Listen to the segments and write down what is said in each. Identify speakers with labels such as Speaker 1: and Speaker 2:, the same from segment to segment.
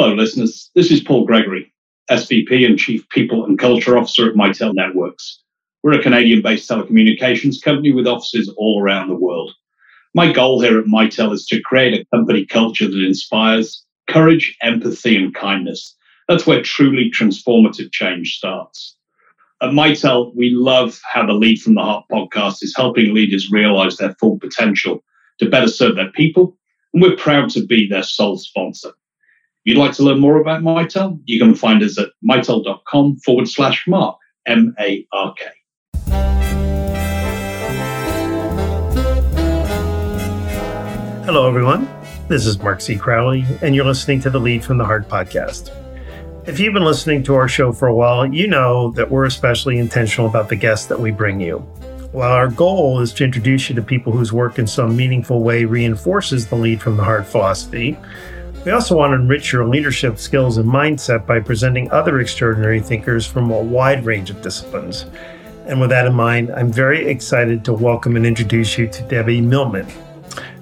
Speaker 1: Hello, listeners. This is Paul Gregory, SVP and Chief People and Culture Officer at Mitel Networks. We're a Canadian based telecommunications company with offices all around the world. My goal here at Mitel is to create a company culture that inspires courage, empathy, and kindness. That's where truly transformative change starts. At Mitel, we love how the Lead from the Heart podcast is helping leaders realize their full potential to better serve their people, and we're proud to be their sole sponsor. You'd like to learn more about Mitel, you can find us at mitel.com forward slash mark, M A R K.
Speaker 2: Hello, everyone. This is Mark C. Crowley, and you're listening to the Lead from the Heart podcast. If you've been listening to our show for a while, you know that we're especially intentional about the guests that we bring you. While our goal is to introduce you to people whose work in some meaningful way reinforces the lead from the heart philosophy, we also want to enrich your leadership skills and mindset by presenting other extraordinary thinkers from a wide range of disciplines. And with that in mind, I'm very excited to welcome and introduce you to Debbie Millman.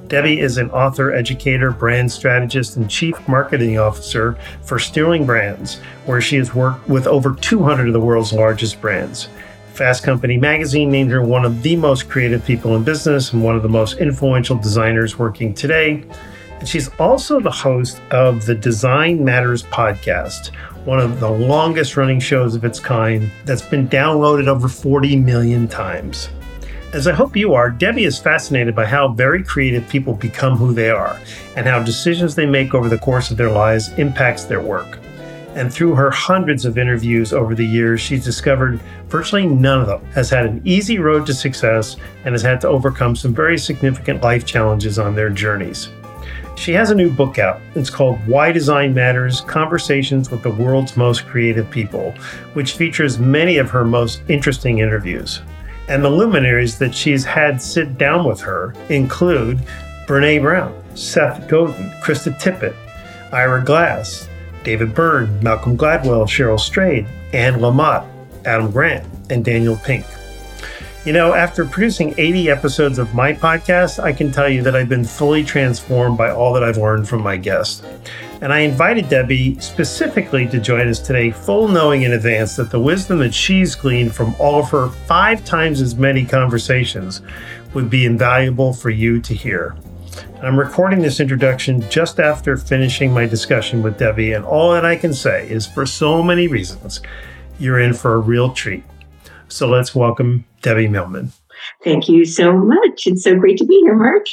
Speaker 2: Debbie is an author, educator, brand strategist, and chief marketing officer for Sterling Brands, where she has worked with over 200 of the world's largest brands. Fast Company magazine named her one of the most creative people in business and one of the most influential designers working today. And she's also the host of the Design Matters podcast, one of the longest running shows of its kind that's been downloaded over 40 million times. As I hope you are, Debbie is fascinated by how very creative people become who they are and how decisions they make over the course of their lives impacts their work. And through her hundreds of interviews over the years, she's discovered virtually none of them has had an easy road to success and has had to overcome some very significant life challenges on their journeys. She has a new book out. It's called Why Design Matters Conversations with the World's Most Creative People, which features many of her most interesting interviews. And the luminaries that she's had sit down with her include Brene Brown, Seth Godin, Krista Tippett, Ira Glass, David Byrne, Malcolm Gladwell, Cheryl Strayed, Anne Lamott, Adam Grant, and Daniel Pink. You know, after producing 80 episodes of my podcast, I can tell you that I've been fully transformed by all that I've learned from my guests. And I invited Debbie specifically to join us today, full knowing in advance that the wisdom that she's gleaned from all of her five times as many conversations would be invaluable for you to hear. I'm recording this introduction just after finishing my discussion with Debbie, and all that I can say is for so many reasons, you're in for a real treat. So let's welcome Debbie Millman.
Speaker 3: Thank you so much. It's so great to be here, Mark.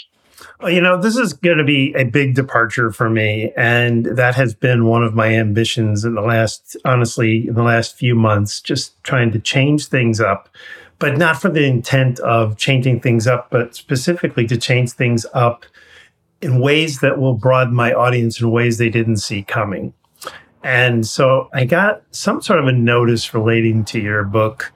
Speaker 2: Well, you know, this is going to be a big departure for me. And that has been one of my ambitions in the last, honestly, in the last few months, just trying to change things up, but not for the intent of changing things up, but specifically to change things up in ways that will broaden my audience in ways they didn't see coming. And so I got some sort of a notice relating to your book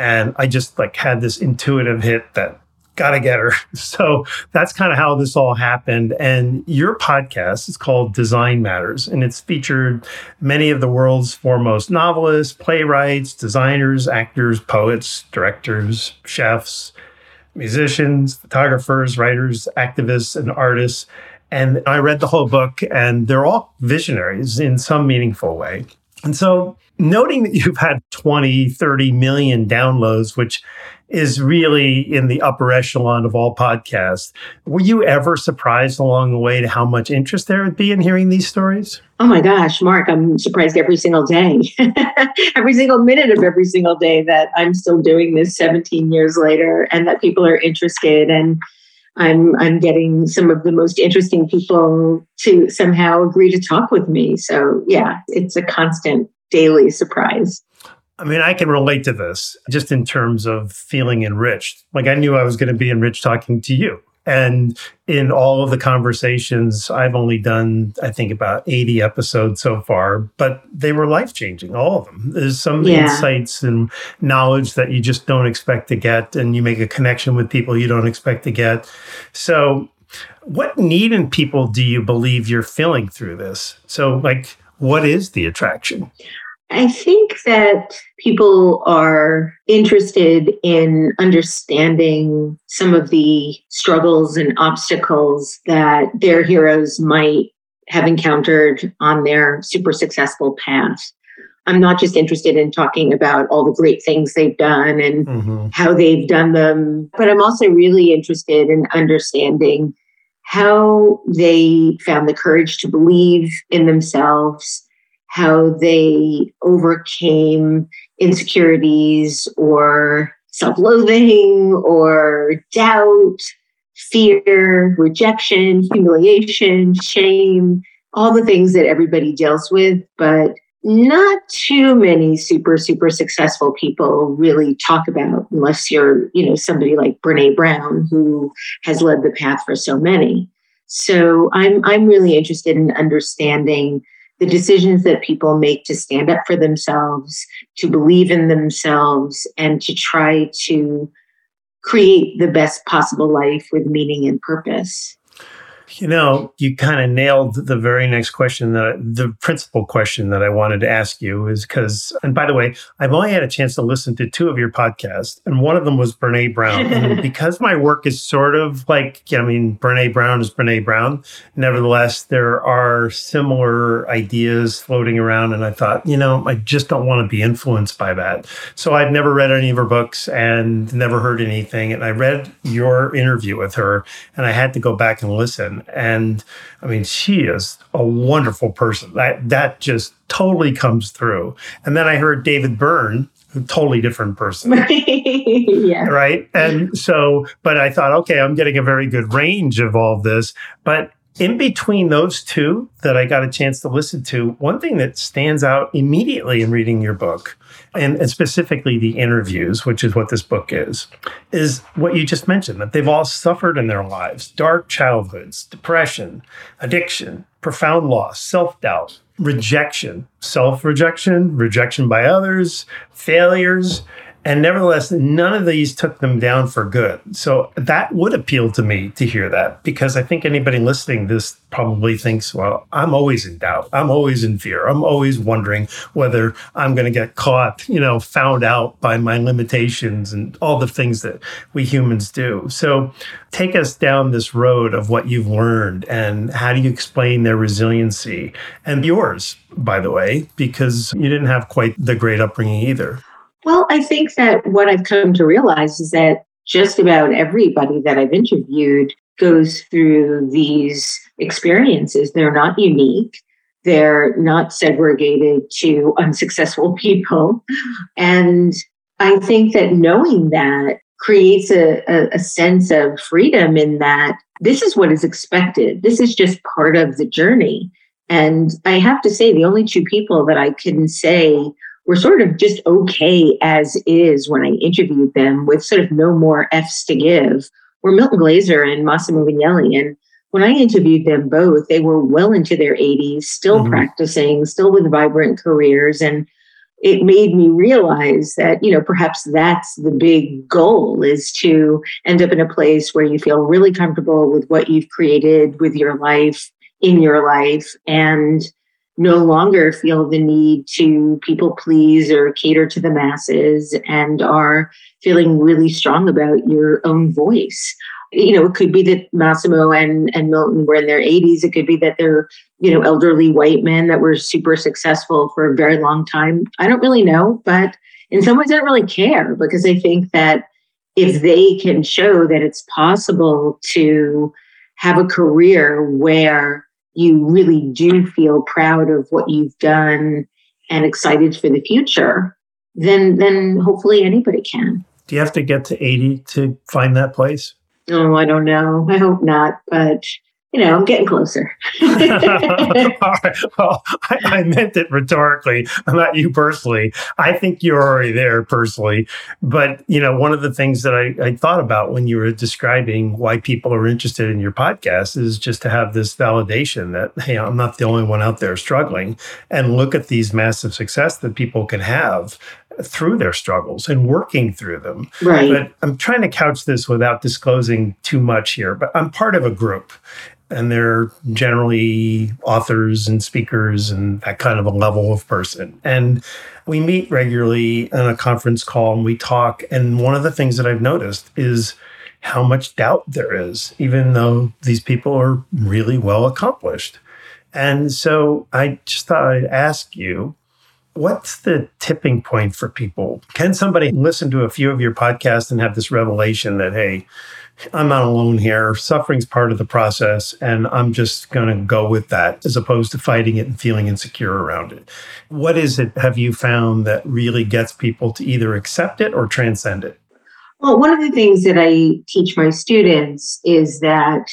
Speaker 2: and I just like had this intuitive hit that gotta get her. So that's kind of how this all happened. And your podcast is called Design Matters, and it's featured many of the world's foremost novelists, playwrights, designers, actors, poets, directors, chefs, musicians, photographers, writers, activists, and artists. And I read the whole book, and they're all visionaries in some meaningful way. And so noting that you've had 20, 30 million downloads, which is really in the upper echelon of all podcasts. Were you ever surprised along the way to how much interest there would be in hearing these stories?
Speaker 3: Oh my gosh, Mark, I'm surprised every single day, every single minute of every single day that I'm still doing this 17 years later and that people are interested and I'm I'm getting some of the most interesting people to somehow agree to talk with me. So yeah, it's a constant daily surprise.
Speaker 2: I mean, I can relate to this just in terms of feeling enriched. Like I knew I was going to be enriched talking to you. And in all of the conversations, I've only done, I think, about 80 episodes so far, but they were life changing, all of them. There's some yeah. insights and knowledge that you just don't expect to get, and you make a connection with people you don't expect to get. So, what need in people do you believe you're filling through this? So, like, what is the attraction?
Speaker 3: I think that people are interested in understanding some of the struggles and obstacles that their heroes might have encountered on their super successful path. I'm not just interested in talking about all the great things they've done and mm-hmm. how they've done them, but I'm also really interested in understanding how they found the courage to believe in themselves, how they overcame insecurities or self loathing or doubt, fear, rejection, humiliation, shame, all the things that everybody deals with. But not too many super super successful people really talk about unless you're you know somebody like brene brown who has led the path for so many so i'm i'm really interested in understanding the decisions that people make to stand up for themselves to believe in themselves and to try to create the best possible life with meaning and purpose
Speaker 2: you know, you kind of nailed the very next question that the principal question that I wanted to ask you is because, and by the way, I've only had a chance to listen to two of your podcasts, and one of them was Brene Brown. and because my work is sort of like, I mean, Brene Brown is Brene Brown. Nevertheless, there are similar ideas floating around, and I thought, you know, I just don't want to be influenced by that. So I've never read any of her books and never heard anything. And I read your interview with her, and I had to go back and listen. And I mean, she is a wonderful person. That that just totally comes through. And then I heard David Byrne, a totally different person. yeah. Right. And so, but I thought, okay, I'm getting a very good range of all this. But in between those two that I got a chance to listen to, one thing that stands out immediately in reading your book, and, and, specifically the interviews, which is what this book is, is what you just mentioned that they've all suffered in their lives dark childhoods, depression, addiction, profound loss, self doubt, rejection, self rejection, rejection by others, failures. And nevertheless, none of these took them down for good. So that would appeal to me to hear that because I think anybody listening this probably thinks, well, I'm always in doubt. I'm always in fear. I'm always wondering whether I'm going to get caught, you know, found out by my limitations and all the things that we humans do. So take us down this road of what you've learned and how do you explain their resiliency and yours, by the way, because you didn't have quite the great upbringing either.
Speaker 3: Well, I think that what I've come to realize is that just about everybody that I've interviewed goes through these experiences. They're not unique. They're not segregated to unsuccessful people. And I think that knowing that creates a, a, a, sense of freedom in that this is what is expected. This is just part of the journey. And I have to say, the only two people that I can say were sort of just okay as is when I interviewed them with sort of no more F's to give were Milton Glaser and Massimo Vignelli. And when I interviewed them both, they were well into their 80s, still mm-hmm. practicing, still with vibrant careers. And it made me realize that, you know, perhaps that's the big goal is to end up in a place where you feel really comfortable with what you've created with your life, in your life, and no longer feel the need to people please or cater to the masses and are feeling really strong about your own voice. You know, it could be that Massimo and, and Milton were in their 80s. It could be that they're, you know, elderly white men that were super successful for a very long time. I don't really know, but in some ways I don't really care because I think that if they can show that it's possible to have a career where you really do feel proud of what you've done and excited for the future, then then hopefully anybody can.
Speaker 2: Do you have to get to 80 to find that place?
Speaker 3: Oh, I don't know. I hope not, but you know, I'm getting closer.
Speaker 2: Right. Well, I, I, meant it rhetorically, not you personally. I think you're already there personally. But, you know, one of the things that I, I thought about when you were describing why people are interested in your podcast is just to have this validation that, hey, I'm not the only one out there struggling and look at these massive success that people can have through their struggles and working through them.
Speaker 3: Right.
Speaker 2: But I'm trying to couch this without disclosing too much here, but I'm part of a group and they're generally authors and speakers and that kind of a level of person. And we meet regularly on a conference call and we talk. And one of the things that I've noticed is how much doubt there is, even though these people are really well accomplished. And so I just thought I'd ask you what's the tipping point for people? Can somebody listen to a few of your podcasts and have this revelation that, hey, I'm not alone here. Suffering's part of the process, and I'm just going to go with that as opposed to fighting it and feeling insecure around it. What is it have you found that really gets people to either accept it or transcend it?
Speaker 3: Well, one of the things that I teach my students is that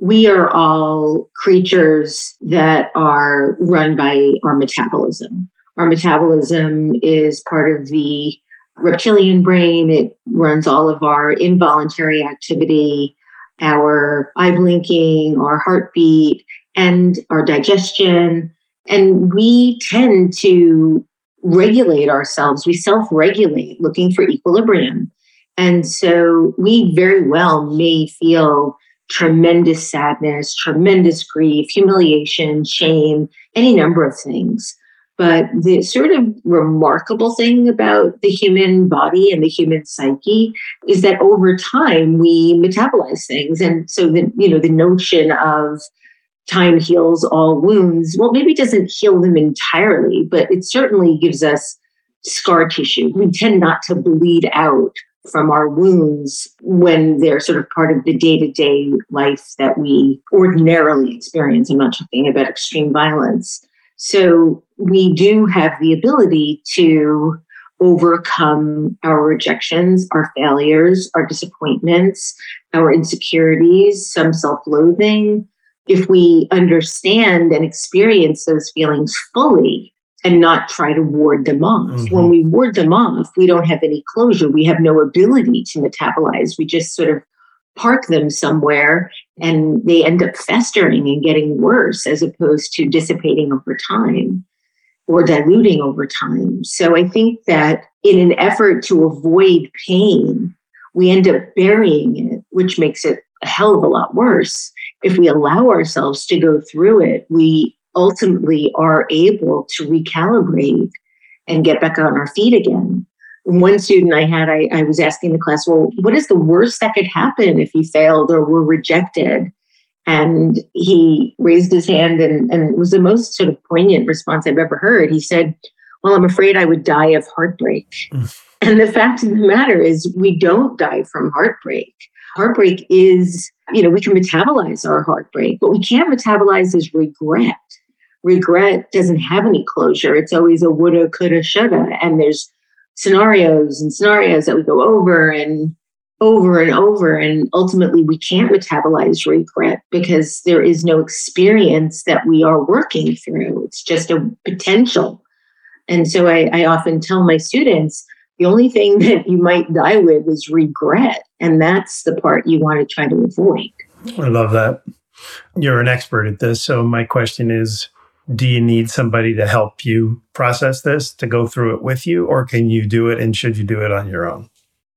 Speaker 3: we are all creatures that are run by our metabolism. Our metabolism is part of the reptilian brain. It runs all of our involuntary activity, our eye blinking, our heartbeat, and our digestion. And we tend to regulate ourselves. We self regulate looking for equilibrium. And so we very well may feel tremendous sadness, tremendous grief, humiliation, shame, any number of things. But the sort of remarkable thing about the human body and the human psyche is that over time we metabolize things. And so the, you know, the notion of time heals all wounds, well, maybe doesn't heal them entirely, but it certainly gives us scar tissue. We tend not to bleed out from our wounds when they're sort of part of the day to day life that we ordinarily experience. I'm not talking about extreme violence. So we do have the ability to overcome our rejections, our failures, our disappointments, our insecurities, some self loathing. If we understand and experience those feelings fully and not try to ward them off. Mm-hmm. When we ward them off, we don't have any closure. We have no ability to metabolize. We just sort of park them somewhere and they end up festering and getting worse as opposed to dissipating over time or diluting over time. So I think that in an effort to avoid pain, we end up burying it, which makes it a hell of a lot worse. If we allow ourselves to go through it, we ultimately are able to recalibrate and get back on our feet again one student I had, I, I was asking the class, well, what is the worst that could happen if you failed or were rejected? And he raised his hand, and, and it was the most sort of poignant response I've ever heard. He said, Well, I'm afraid I would die of heartbreak. Mm. And the fact of the matter is, we don't die from heartbreak. Heartbreak is, you know, we can metabolize our heartbreak, but we can't metabolize as regret. Regret doesn't have any closure. It's always a woulda, coulda, shoulda. And there's scenarios and scenarios that we go over and over and over. And ultimately, we can't metabolize regret because there is no experience that we are working through. It's just a potential. And so I, I often tell my students the only thing that you might die with is regret. And that's the part you want to try to avoid.
Speaker 2: I love that. You're an expert at this. So, my question is do you need somebody to help you process this to go through it with you or can you do it and should you do it on your own?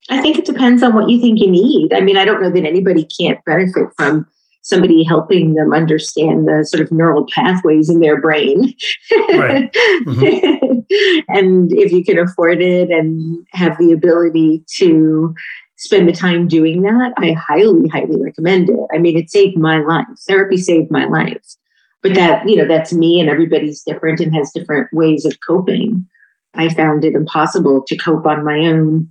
Speaker 3: I think it depends on what you think you need. I mean i don't know that anybody can't benefit from somebody helping them understand the sort of neural pathways in their brain. Right. mm-hmm. and if you can afford it and have the ability to spend the time doing that i highly highly recommend it. I mean it saved my life. Therapy saved my life but that you know that's me and everybody's different and has different ways of coping. I found it impossible to cope on my own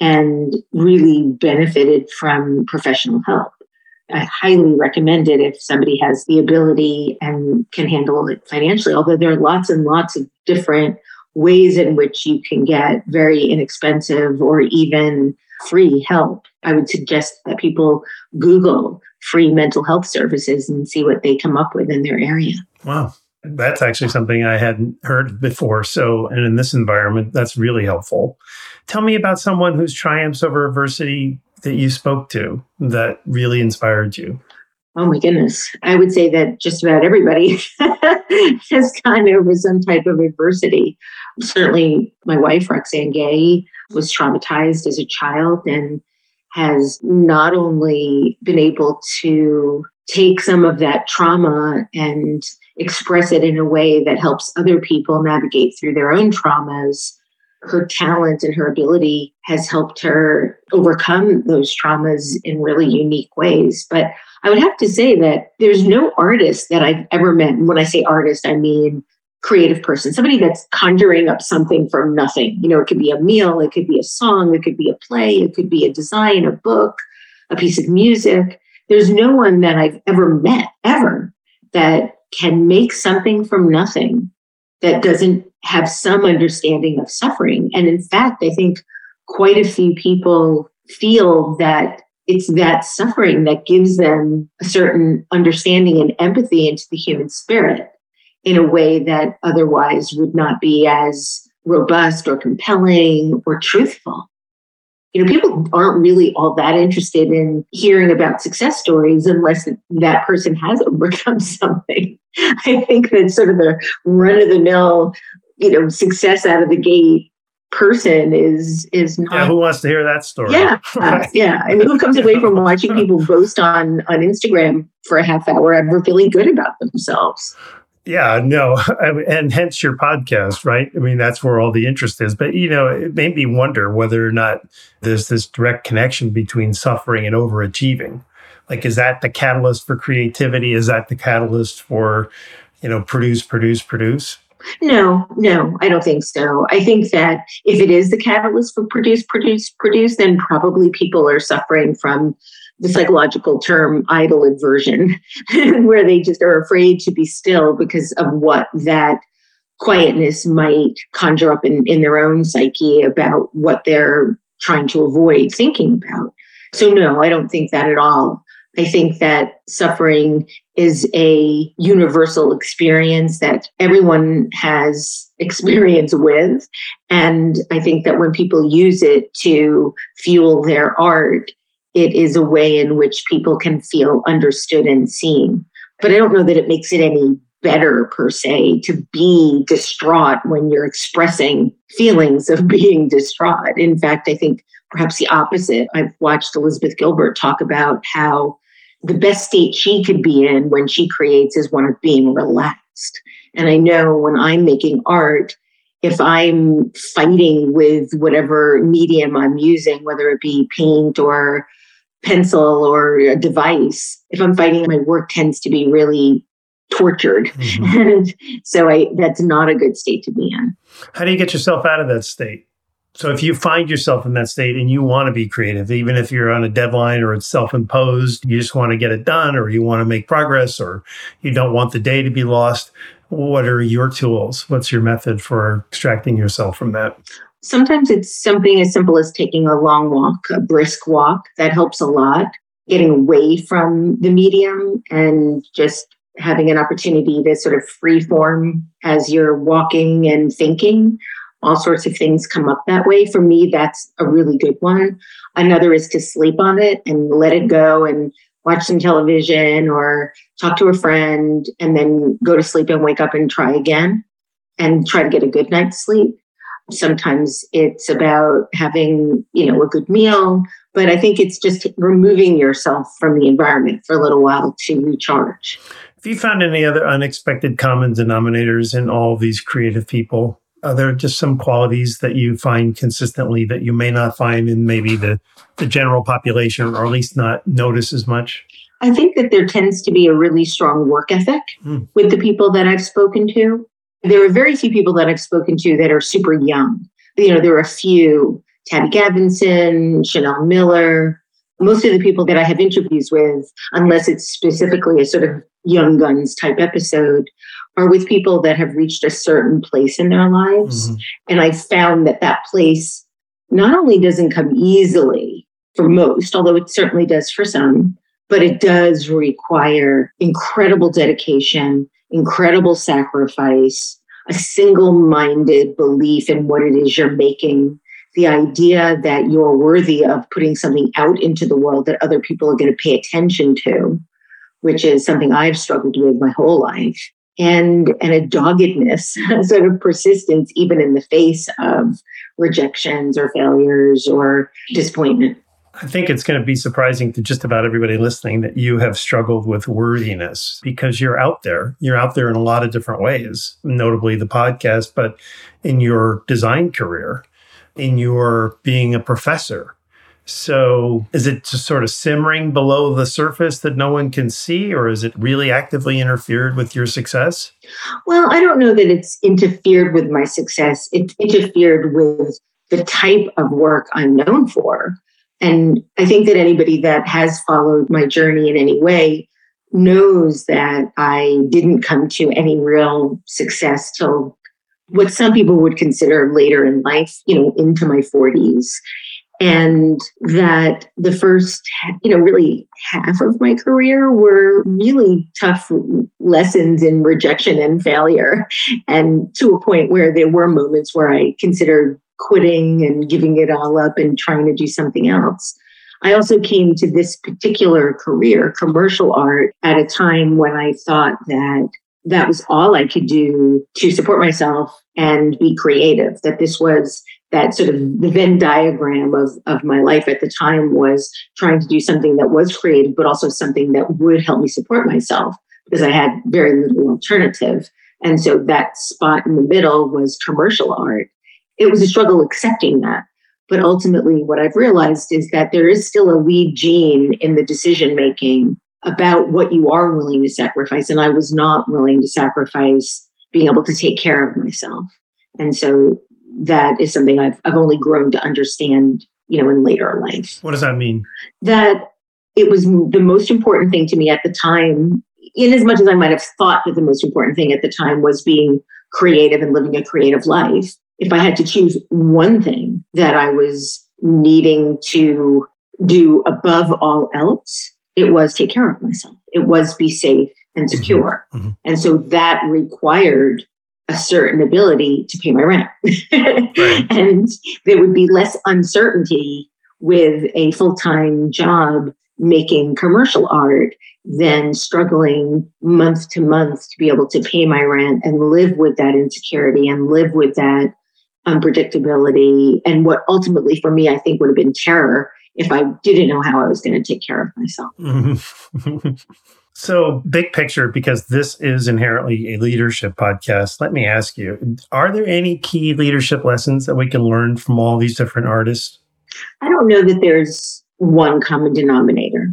Speaker 3: and really benefited from professional help. I highly recommend it if somebody has the ability and can handle it financially although there are lots and lots of different ways in which you can get very inexpensive or even free help i would suggest that people google free mental health services and see what they come up with in their area.
Speaker 2: Wow. That's actually something I hadn't heard before. So, and in this environment, that's really helpful. Tell me about someone whose triumphs over adversity that you spoke to that really inspired you.
Speaker 3: Oh my goodness. I would say that just about everybody has gone over some type of adversity. Certainly, my wife, Roxane Gay, was traumatized as a child and has not only been able to take some of that trauma and express it in a way that helps other people navigate through their own traumas. Her talent and her ability has helped her overcome those traumas in really unique ways. But I would have to say that there's no artist that I've ever met. And when I say artist, I mean creative person, somebody that's conjuring up something from nothing. You know, it could be a meal, it could be a song, it could be a play, it could be a design, a book, a piece of music. There's no one that I've ever met, ever, that can make something from nothing that doesn't have some understanding of suffering. And in fact, I think quite a few people feel that it's that suffering that gives them a certain understanding and empathy into the human spirit in a way that otherwise would not be as robust or compelling or truthful. You know, people aren't really all that interested in hearing about success stories unless that person has overcome something. I think that sort of the run of the mill, you know, success out of the gate person is is not
Speaker 2: yeah, who wants to hear that story?
Speaker 3: Yeah uh, yeah. And who comes away from watching people boast on on instagram for a half hour ever feeling good about themselves
Speaker 2: yeah no and hence your podcast right? I mean that's where all the interest is. But you know it made me wonder whether or not there's this direct connection between suffering and overachieving. Like is that the catalyst for creativity? Is that the catalyst for you know produce produce produce?
Speaker 3: No, no, I don't think so. I think that if it is the catalyst for produce, produce, produce, then probably people are suffering from the psychological term idle aversion, where they just are afraid to be still because of what that quietness might conjure up in, in their own psyche about what they're trying to avoid thinking about. So, no, I don't think that at all. I think that suffering is a universal experience that everyone has experience with. And I think that when people use it to fuel their art, it is a way in which people can feel understood and seen. But I don't know that it makes it any better per se to be distraught when you're expressing feelings of being distraught. In fact, I think perhaps the opposite. I've watched Elizabeth Gilbert talk about how the best state she could be in when she creates is one of being relaxed. And I know when I'm making art, if I'm fighting with whatever medium I'm using, whether it be paint or pencil or a device, if I'm fighting, my work tends to be really tortured. Mm-hmm. And so I that's not a good state to be in.
Speaker 2: How do you get yourself out of that state? So if you find yourself in that state and you want to be creative, even if you're on a deadline or it's self-imposed, you just want to get it done or you want to make progress or you don't want the day to be lost, what are your tools? What's your method for extracting yourself from that?
Speaker 3: Sometimes it's something as simple as taking a long walk, a brisk walk. That helps a lot. Getting away from the medium and just having an opportunity to sort of free form as you're walking and thinking all sorts of things come up that way. For me, that's a really good one. Another is to sleep on it and let it go and watch some television or talk to a friend and then go to sleep and wake up and try again and try to get a good night's sleep. Sometimes it's about having, you know, a good meal, but I think it's just removing yourself from the environment for a little while to recharge.
Speaker 2: Have you found any other unexpected common denominators in all these creative people? are there just some qualities that you find consistently that you may not find in maybe the, the general population or at least not notice as much?
Speaker 3: I think that there tends to be a really strong work ethic mm. with the people that I've spoken to. There are very few people that I've spoken to that are super young. You know, there are a few Tavi Gevinson, Chanel Miller. Most of the people that I have interviews with, unless it's specifically a sort of young guns type episode, are with people that have reached a certain place in their lives. Mm-hmm. And I found that that place not only doesn't come easily for most, although it certainly does for some, but it does require incredible dedication, incredible sacrifice, a single minded belief in what it is you're making. The idea that you're worthy of putting something out into the world that other people are going to pay attention to, which is something I've struggled with my whole life and and a doggedness, sort of persistence, even in the face of rejections or failures or disappointment.
Speaker 2: I think it's going to be surprising to just about everybody listening that you have struggled with worthiness because you're out there. You're out there in a lot of different ways, notably the podcast, but in your design career, in your being a professor, So, is it just sort of simmering below the surface that no one can see, or is it really actively interfered with your success?
Speaker 3: Well, I don't know that it's interfered with my success. It's interfered with the type of work I'm known for. And I think that anybody that has followed my journey in any way knows that I didn't come to any real success till what some people would consider later in life, you know, into my 40s. And that the first, you know, really half of my career were really tough lessons in rejection and failure. And to a point where there were moments where I considered quitting and giving it all up and trying to do something else. I also came to this particular career, commercial art, at a time when I thought that that was all I could do to support myself and be creative, that this was that sort of the Venn diagram of, of my life at the time was trying to do something that was creative, but also something that would help me support myself because I had very little alternative. And so that spot in the middle was commercial art. It was a struggle accepting that. But ultimately, what I've realized is that there is still a lead gene in the decision making about what you are willing to sacrifice. And I was not willing to sacrifice being able to take care of myself. And so that is something I've, I've only grown to understand, you know, in later life.
Speaker 2: What does that mean?
Speaker 3: That it was the most important thing to me at the time, in as much as I might have thought that the most important thing at the time was being creative and living a creative life if I had to choose one thing that I was needing to do above all else, it was take care of myself. It was be safe and mm-hmm. secure. Mm-hmm. And so that required a certain ability to pay my rent. right. And there would be less uncertainty with a full time job making commercial art than struggling month to month to be able to pay my rent and live with that insecurity and live with that unpredictability and what ultimately for me I think would have been terror if I didn't know how I was going to take care of myself.
Speaker 2: so, big picture, because this is inherently a leadership podcast, let me ask you are there any key leadership lessons that we can learn from all these different artists?
Speaker 3: I don't know that there's one common denominator.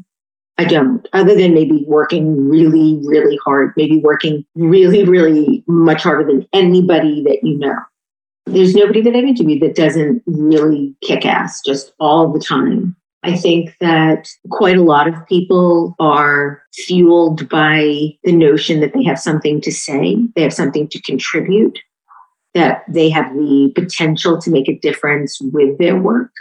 Speaker 3: I don't, other than maybe working really, really hard, maybe working really, really much harder than anybody that you know. There's nobody that I've interviewed that doesn't really kick ass just all the time. I think that quite a lot of people are fueled by the notion that they have something to say, they have something to contribute, that they have the potential to make a difference with their work.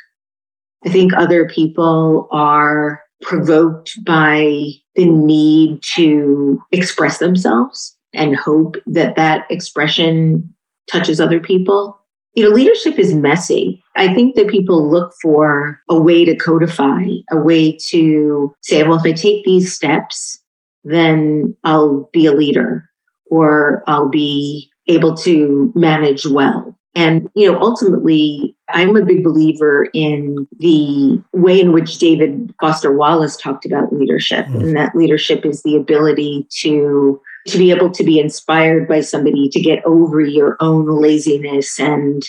Speaker 3: I think other people are provoked by the need to express themselves and hope that that expression touches other people. You know, leadership is messy. I think that people look for a way to codify, a way to say, well, if I take these steps, then I'll be a leader or I'll be able to manage well. And, you know, ultimately, I'm a big believer in the way in which David Foster Wallace talked about leadership, mm. and that leadership is the ability to to be able to be inspired by somebody to get over your own laziness and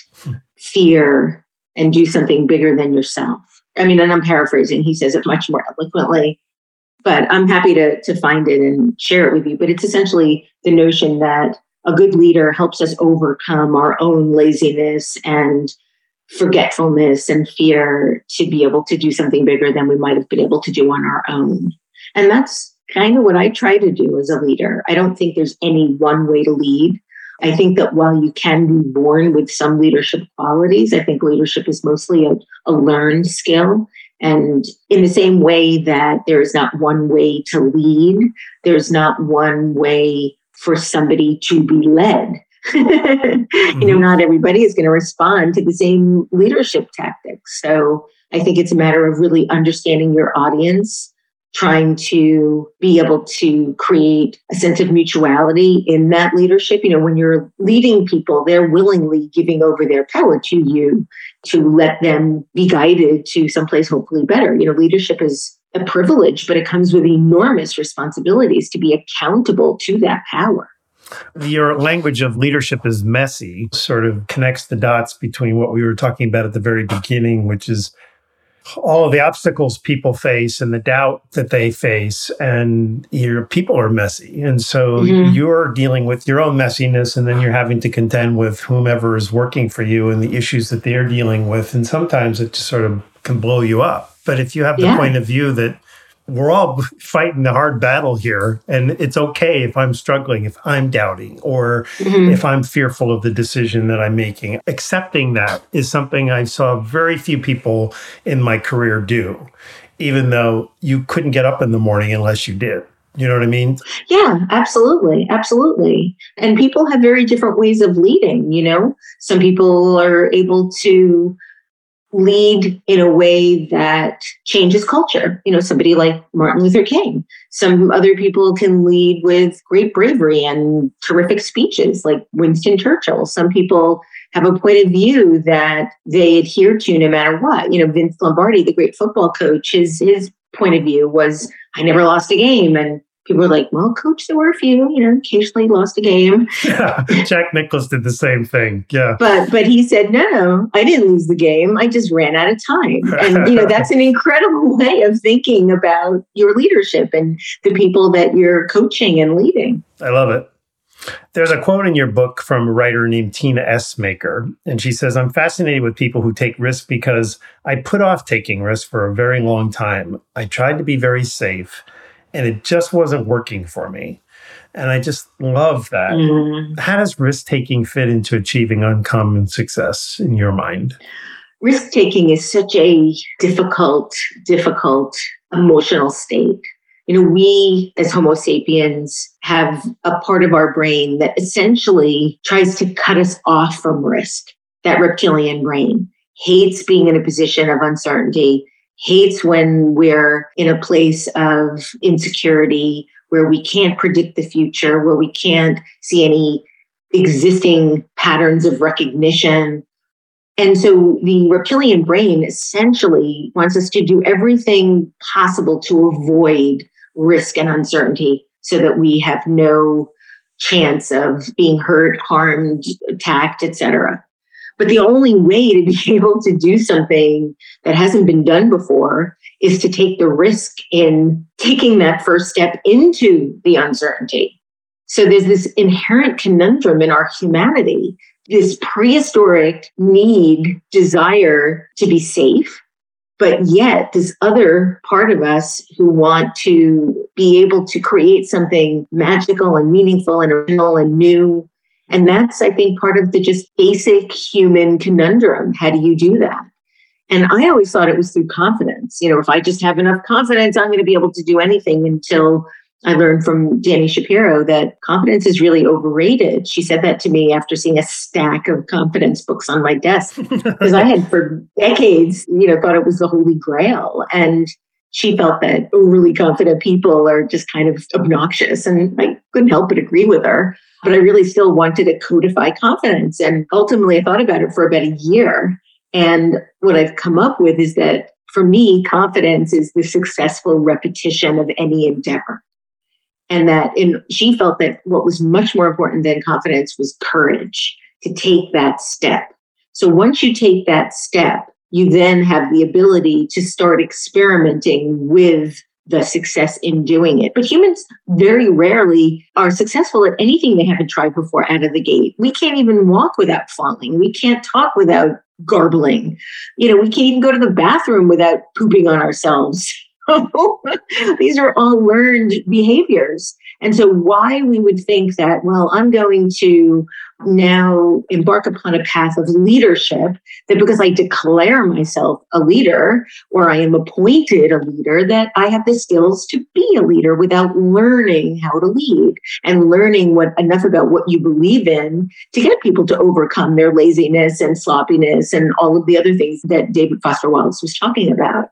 Speaker 3: fear and do something bigger than yourself. I mean, and I'm paraphrasing, he says it much more eloquently, but I'm happy to, to find it and share it with you. But it's essentially the notion that a good leader helps us overcome our own laziness and forgetfulness and fear to be able to do something bigger than we might have been able to do on our own. And that's kind of what I try to do as a leader. I don't think there's any one way to lead. I think that while you can be born with some leadership qualities, I think leadership is mostly a, a learned skill. And in the same way that there is not one way to lead, there's not one way for somebody to be led. mm-hmm. You know, not everybody is going to respond to the same leadership tactics. So I think it's a matter of really understanding your audience trying to be able to create a sense of mutuality in that leadership. You know, when you're leading people, they're willingly giving over their power to you to let them be guided to someplace hopefully better. You know, leadership is a privilege, but it comes with enormous responsibilities to be accountable to that power.
Speaker 2: Your language of leadership is messy, sort of connects the dots between what we were talking about at the very beginning, which is all of the obstacles people face and the doubt that they face and your people are messy and so mm-hmm. you're dealing with your own messiness and then you're having to contend with whomever is working for you and the issues that they're dealing with and sometimes it just sort of can blow you up but if you have the yeah. point of view that we're all fighting the hard battle here and it's okay if i'm struggling if i'm doubting or mm-hmm. if i'm fearful of the decision that i'm making. Accepting that is something i saw very few people in my career do even though you couldn't get up in the morning unless you did. You know what i mean?
Speaker 3: Yeah absolutely absolutely. And people have very different ways of leading you know? Some people are able to lead in a way that changes culture. You know, somebody like Martin Luther King. Some other people can lead with great bravery and terrific speeches, like Winston Churchill. Some people have a point of view that they adhere to no matter what. You know, Vince Lombardi, the great football coach, his his point of view was I never lost a game and people were like, well, coach, there were a few, you know, occasionally lost a game.
Speaker 2: Yeah. Jack Nicklaus did the same thing. Yeah.
Speaker 3: But but he said, no, no, I didn't lose the game. I just ran out of time. And you know, that's an incredible way of thinking about your leadership and the people that you're coaching and leading.
Speaker 2: I love it. There's a quote in your book from a writer named Tina Essmaker, and she says, I'm fascinated with people who take risks because I put off taking risks for a very long time. I tried to be very safe and it just wasn't working for me. And I just love that. Mm. How does risk taking fit into achieving uncommon success in your mind?
Speaker 3: Risk taking is such a difficult, difficult emotional state. You know, we as Homo sapiens have a part of our brain that essentially tries to cut us off from risk. That reptilian brain hates being in a position of uncertainty, hates when we're in a place of insecurity where we can't predict the future, where we can't see any existing patterns of recognition. And so the reptilian brain essentially wants us to do everything possible to avoid risk and uncertainty so that we have no chance of being hurt, harmed, attacked, etc. But the only way to be able to do something that hasn't been done before is to take the risk in taking that first step into the uncertainty. So there's this inherent conundrum in our humanity, this prehistoric need, desire to be safe, but yet this other part of us who want to be able to create something magical and meaningful and original and new and that's, I think, part of the just basic human conundrum. How do you do that? And I always thought it was through confidence. You know, if I just have enough confidence, I'm going to be able to do anything until I learned from Dani Shapiro that confidence is really overrated. She said that to me after seeing a stack of confidence books on my desk because I had for decades, you know, thought it was the holy grail. And she felt that overly confident people are just kind of obnoxious. And I couldn't help but agree with her. But I really still wanted to codify confidence. And ultimately, I thought about it for about a year. And what I've come up with is that for me, confidence is the successful repetition of any endeavor. And that in, she felt that what was much more important than confidence was courage to take that step. So once you take that step, you then have the ability to start experimenting with the success in doing it. But humans very rarely are successful at anything they haven't tried before out of the gate. We can't even walk without falling. We can't talk without garbling. You know, we can't even go to the bathroom without pooping on ourselves. These are all learned behaviors. And so, why we would think that, well, I'm going to now embark upon a path of leadership, that because I declare myself a leader or I am appointed a leader, that I have the skills to be a leader without learning how to lead and learning what enough about what you believe in to get people to overcome their laziness and sloppiness and all of the other things that David Foster Wallace was talking about.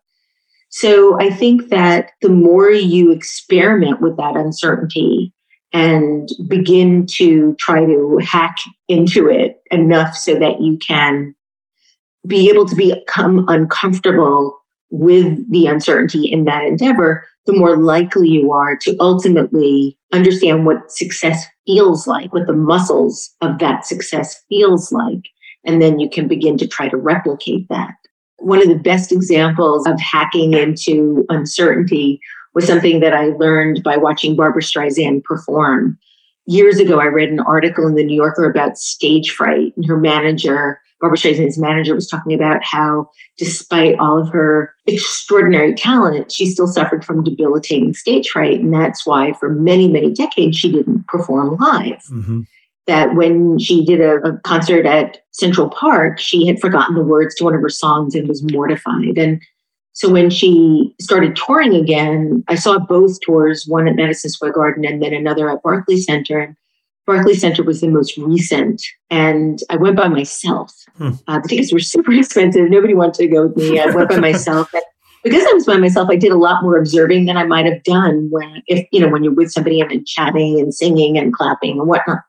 Speaker 3: So I think that the more you experiment with that uncertainty and begin to try to hack into it enough so that you can be able to become uncomfortable with the uncertainty in that endeavor, the more likely you are to ultimately understand what success feels like, what the muscles of that success feels like. And then you can begin to try to replicate that. One of the best examples of hacking into uncertainty was something that I learned by watching Barbra Streisand perform. Years ago, I read an article in the New Yorker about stage fright, and her manager, Barbra Streisand's manager, was talking about how, despite all of her extraordinary talent, she still suffered from debilitating stage fright. And that's why, for many, many decades, she didn't perform live. Mm-hmm that when she did a, a, concert at Central Park, she had forgotten the words to one of her songs and was mortified. And so when she started touring again, I saw both tours, one at Madison Square Garden and then another at Barclays Center. And Barclays Center was the most recent. And I went by myself. Hmm. Uh, the tickets were super expensive. Nobody wanted to go with me. I went by myself. And because I was by myself, I did a lot more observing than I might have done when, if you know, when you're with somebody and chatting and singing and clapping and whatnot.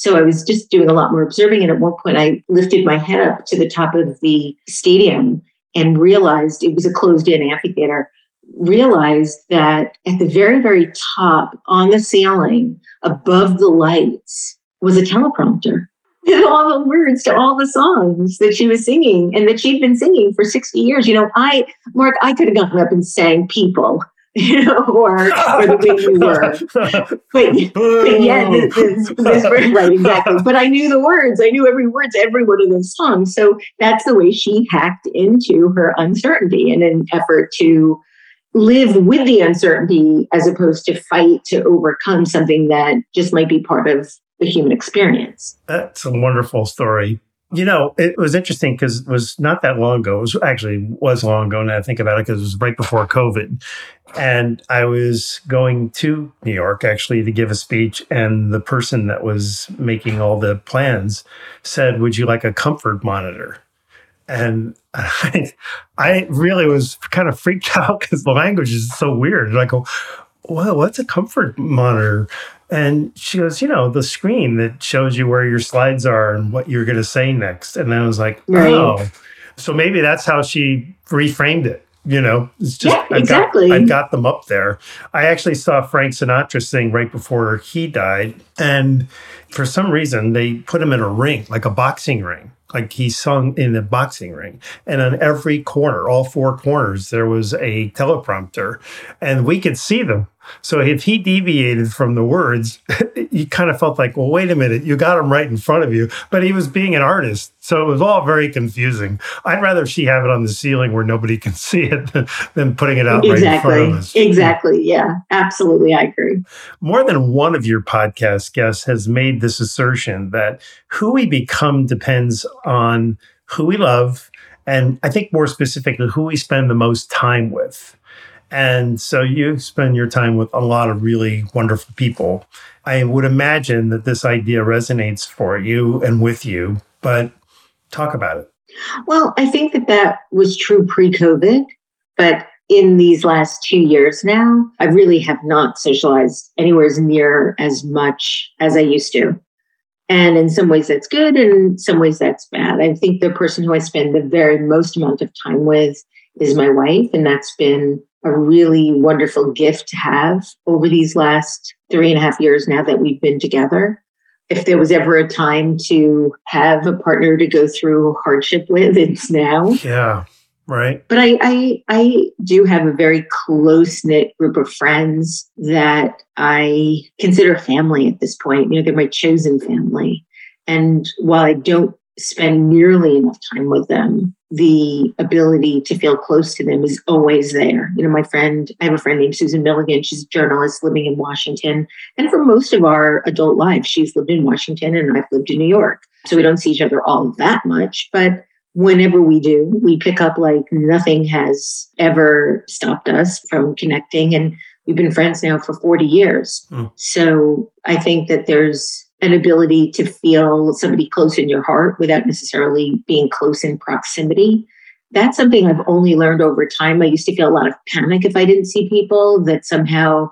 Speaker 3: So I was just doing a lot more observing. And at one point, I lifted my head up to the top of the stadium and realized it was a closed in amphitheater. Realized that at the very, very top on the ceiling above the lights was a teleprompter with all the words to all the songs that she was singing and that she'd been singing for 60 years. You know, I, Mark, I could have gotten up and sang people you know, or, or the way you were. But, but yeah, this, this, this, right, exactly. But I knew the words. I knew every word to every one of those songs. So that's the way she hacked into her uncertainty in an effort to live with the uncertainty as opposed to fight to overcome something that just might be part of the human experience.
Speaker 2: That's a wonderful story. You know, it was interesting because it was not that long ago. It was actually was long ago now I think about it because it was right before COVID. And I was going to New York actually to give a speech. And the person that was making all the plans said, Would you like a comfort monitor? And I, I really was kind of freaked out because the language is so weird. And I go, well, what's a comfort monitor? And she goes, you know, the screen that shows you where your slides are and what you're going to say next. And then I was like, right. oh, so maybe that's how she reframed it. You know,
Speaker 3: it's just yeah, exactly.
Speaker 2: Got, I got them up there. I actually saw Frank Sinatra sing right before he died, and for some reason they put him in a ring, like a boxing ring like he sung in a boxing ring. And on every corner all four corners there was a teleprompter and we could see them. So if he deviated from the words you kind of felt like well wait a minute you got him right in front of you. But he was being an artist so it was all very confusing. I'd rather she have it on the ceiling where nobody can see it than, than putting it out
Speaker 3: exactly.
Speaker 2: right in front of us.
Speaker 3: Exactly yeah. Absolutely i agree.
Speaker 2: More than one of your podcast guests has made this assertion that who we become depends on who we love, and I think more specifically, who we spend the most time with. And so you spend your time with a lot of really wonderful people. I would imagine that this idea resonates for you and with you, but talk about it.
Speaker 3: Well, I think that that was true pre COVID, but in these last two years now, I really have not socialized anywhere near as much as I used to. And in some ways that's good, and in some ways that's bad. I think the person who I spend the very most amount of time with is my wife, and that's been a really wonderful gift to have over these last three and a half years now that we've been together. If there was ever a time to have a partner to go through hardship with, it's now.
Speaker 2: Yeah. Right.
Speaker 3: But I, I, I do have a very close knit group of friends that I consider family at this point. You know, they're my chosen family. And while I don't spend nearly enough time with them, the ability to feel close to them is always there. You know, my friend, I have a friend named Susan Milligan. She's a journalist living in Washington. And for most of our adult lives, she's lived in Washington and I've lived in New York. So we don't see each other all that much. But whenever we do, we pick up like nothing has ever stopped us from connecting. And we've been friends now for 40 years. Mm. So I think that there's an ability to feel somebody close in your heart without necessarily being close in proximity. That's something I've only learned over time. I used to feel a lot of panic if I didn't see people, that somehow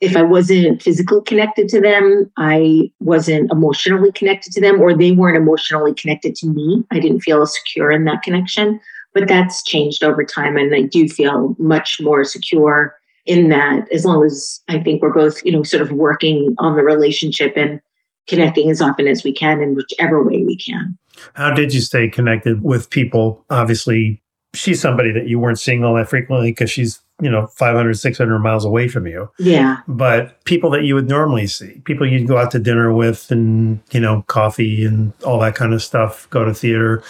Speaker 3: if I wasn't physically connected to them, I wasn't emotionally connected to them, or they weren't emotionally connected to me. I didn't feel secure in that connection. But that's changed over time. And I do feel much more secure in that as long as I think we're both, you know, sort of working on the relationship and connecting as often as we can in whichever way we can.
Speaker 2: How did you stay connected with people? Obviously, she's somebody that you weren't seeing all that frequently because she's you know 500 600 miles away from you
Speaker 3: Yeah.
Speaker 2: but people that you would normally see people you'd go out to dinner with and you know coffee and all that kind of stuff go to theater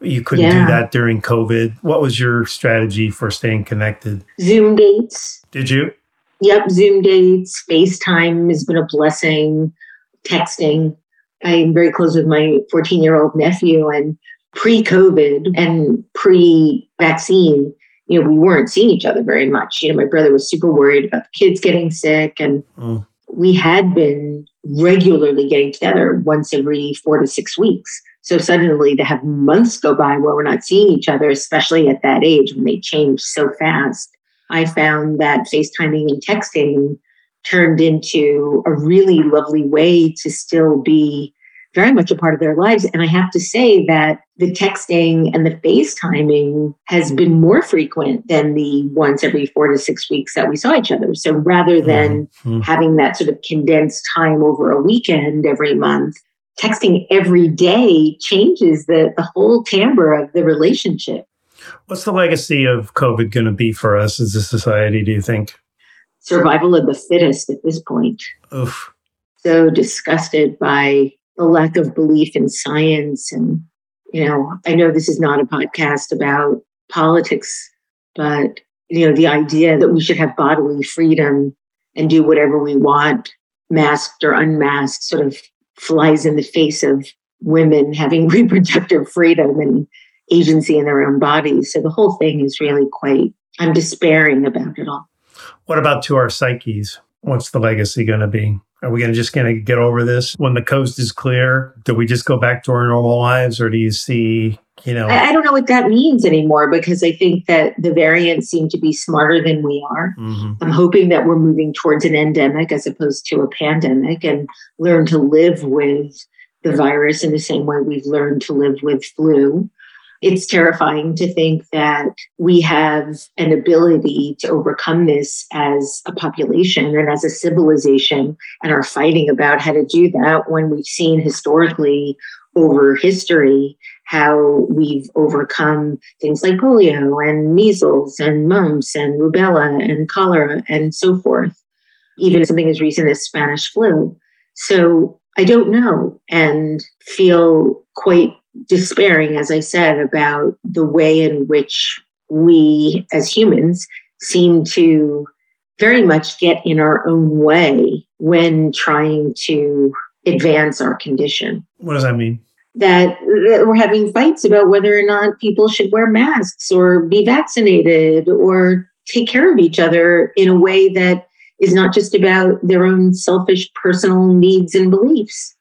Speaker 2: you couldn't
Speaker 3: Yeah.
Speaker 2: do that during covid what was your strategy for staying connected
Speaker 3: Zoom dates.
Speaker 2: did you
Speaker 3: Yep. Zoom dates. FaceTime has been a blessing. Texting. I'm very close with my 14 year old nephew and pre COVID and pre vaccine, you know, we weren't seeing each other very much. You know, my brother was super worried about the kids getting sick and
Speaker 2: Mm.
Speaker 3: we had been regularly getting together once every four to six weeks. So suddenly to have months go by where we're not seeing each other, especially at that age when they change so fast, I found that FaceTiming and texting turned into a really lovely way to still be very much a part of their lives. And I have to say that the texting and the FaceTiming has been more frequent than the once every four to six weeks that we saw each other. So rather than
Speaker 2: Mhm.
Speaker 3: having that sort of condensed time over a weekend every month, texting every day changes the, the whole timbre of the relationship.
Speaker 2: what's the legacy of covid going to be for us as a society do you think
Speaker 3: Survival of the fittest at this point.
Speaker 2: Oof.
Speaker 3: so disgusted by the lack of belief in science. And you know i know this is not a podcast about politics but you know the idea that we should have bodily freedom and do whatever we want masked or unmasked sort of flies in the face of women having reproductive freedom and agency in their own bodies. So the whole thing is really quite i'm despairing about it all.
Speaker 2: What about to our psyches? What's the legacy going to be? Are we going to just going to get over this when the coast is clear? Do we just go back to our normal lives, or do you see, you know,
Speaker 3: I, I don't know what that means anymore because I think that the variants seem to be smarter than we are.
Speaker 2: Mhm.
Speaker 3: I'm hoping that we're moving towards an endemic as opposed to a pandemic and learn to live with the virus in the same way we've learned to live with flu. It's terrifying to think that we have an ability to overcome this as a population and as a civilization and are fighting about how to do that when we've seen historically over history how we've overcome things like polio and measles and mumps and rubella and cholera and so forth, even something as recent as Spanish flu. So I don't know and feel quite despairing, as I said, about the way in which we as humans seem to very much get in our own way when trying to advance our condition
Speaker 2: what does that mean?
Speaker 3: that, that we're having fights about whether or not people should wear masks or be vaccinated or take care of each other in a way that is not just about their own selfish personal needs and beliefs.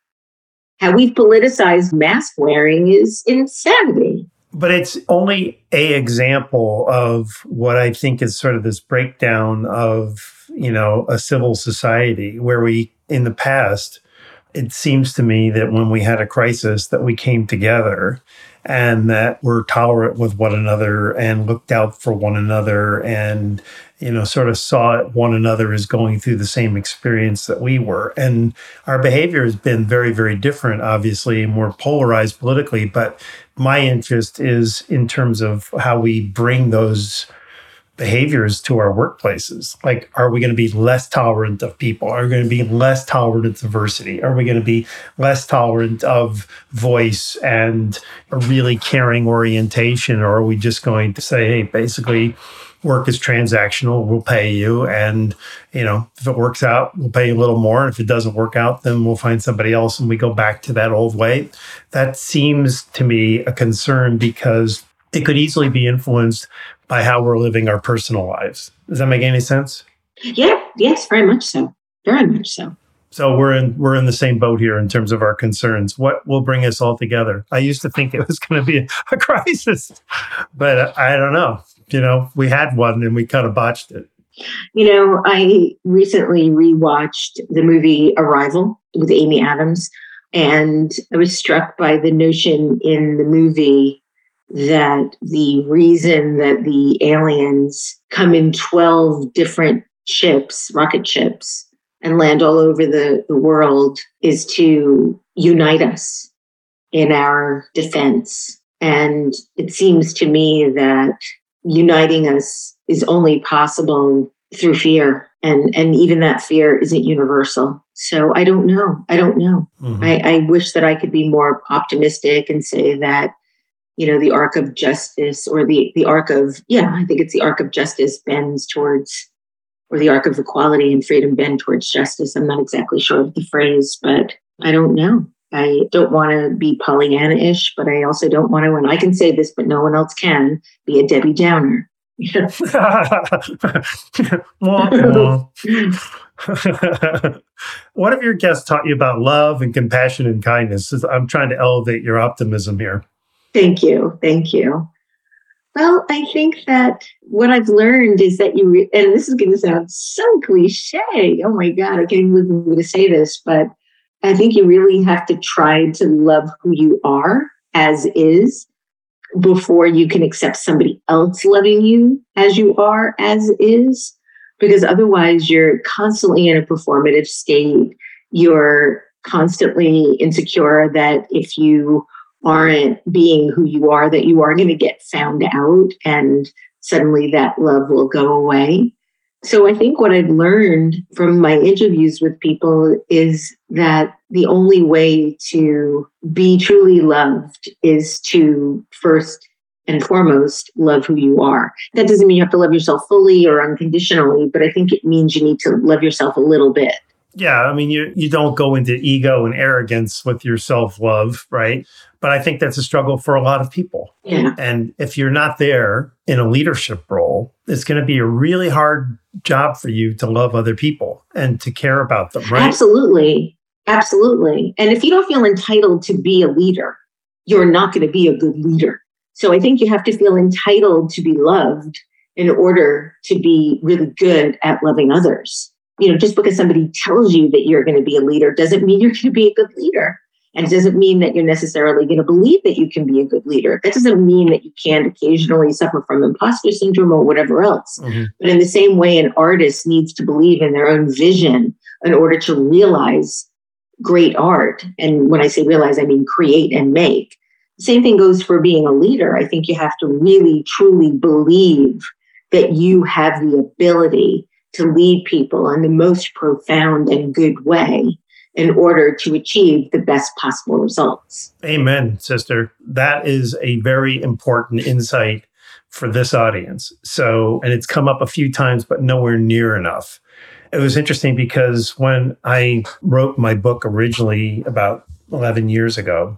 Speaker 3: How we've politicized mask wearing is insanity.
Speaker 2: But it's only a example of what I think is sort of this breakdown of, you know, a civil society where we in the past it seems to me that when we had a crisis that we came together and that we're tolerant with one another and looked out for one another and you know sort of saw one another as going through the same experience that we were. And our behavior has been very very different obviously more polarized politically but my interest is in terms of how we bring those behaviors to our workplaces. Like, are we going to be less tolerant of people? Are we going to be less tolerant of diversity? Are we going to be less tolerant of voice and a really caring orientation? Or are we just going to say, hey, basically, work is transactional, we'll pay you. And, you know, if it works out, we'll pay you a little more. If it doesn't work out, then we'll find somebody else and we go back to that old way. That seems to me a concern because it could easily be influenced by how we're living our personal lives. Does that make any sense?
Speaker 3: Yeah, yes, very much so. Very much so.
Speaker 2: So we're in we're in the same boat here in terms of our concerns. What will bring us all together? I used to think it was going to be a crisis, but I don't know. You know, we had one and we kind of botched it.
Speaker 3: You know, I recently rewatched the movie Arrival with Amy Adams, and I was struck by the notion in the movie that the reason that the aliens come in 12 different ships, rocket ships, and land all over the, the world is to unite us in our defense And it seems to me that uniting us is only possible through fear. And, and even that fear isn't universal. So I don't know. I don't know. Mm-hmm. I, I wish that I could be more optimistic and say that, you know, the arc of justice or the, the arc of, yeah, I think it's the arc of justice bends towards, or the arc of equality and freedom bend towards justice. I'm not exactly sure of the phrase, but I don't know. I don't want to be Pollyanna ish, but I also don't want to, and I can say this, but no one else can, be a Debbie Downer.
Speaker 2: what have your guests taught you about love and compassion and kindness? I'm trying to elevate your optimism here.
Speaker 3: Thank you. Thank you. Well, I think that what I've learned is that you, re- and this is going to sound so cliche. Oh my God, I can't even believe I'm to say this, but I think you really have to try to love who you are as is before you can accept somebody else loving you as you are as is because otherwise you're constantly in a performative state you're constantly insecure that if you aren't being who you are that you are going to get found out and suddenly that love will go away so I think what I've learned from my interviews with people is that the only way to be truly loved is to first and foremost love who you are. That doesn't mean you have to love yourself fully or unconditionally, but I think it means you need to love yourself a little bit.
Speaker 2: Yeah, I mean you you don't go into ego and arrogance with your self-love, right? But I think that's a struggle for a lot of people.
Speaker 3: Yeah.
Speaker 2: And if you're not there in a leadership role, it's going to be a really hard job for you to love other people and to care about them, right?
Speaker 3: Absolutely. Absolutely. And if you don't feel entitled to be a leader, you're not going to be a good leader. So I think you have to feel entitled to be loved in order to be really good at loving others. You know, just because somebody tells you that you're going to be a leader doesn't mean you're going to be a good leader. And it doesn't mean that you're necessarily going to believe that you can be a good leader. That doesn't mean that you can't occasionally suffer from imposter syndrome or whatever else. Mm-hmm. But in the same way, an artist needs to believe in their own vision in order to realize great art. And when I say realize, I mean create and make. Same thing goes for being a leader. I think you have to really, truly believe that you have the ability to lead people in the most profound and good way in order to achieve the best possible results.
Speaker 2: Amen, sister. That is a very important insight for this audience. So, and it's come up a few times, but nowhere near enough. It was interesting because when I wrote my book originally about 11 years ago,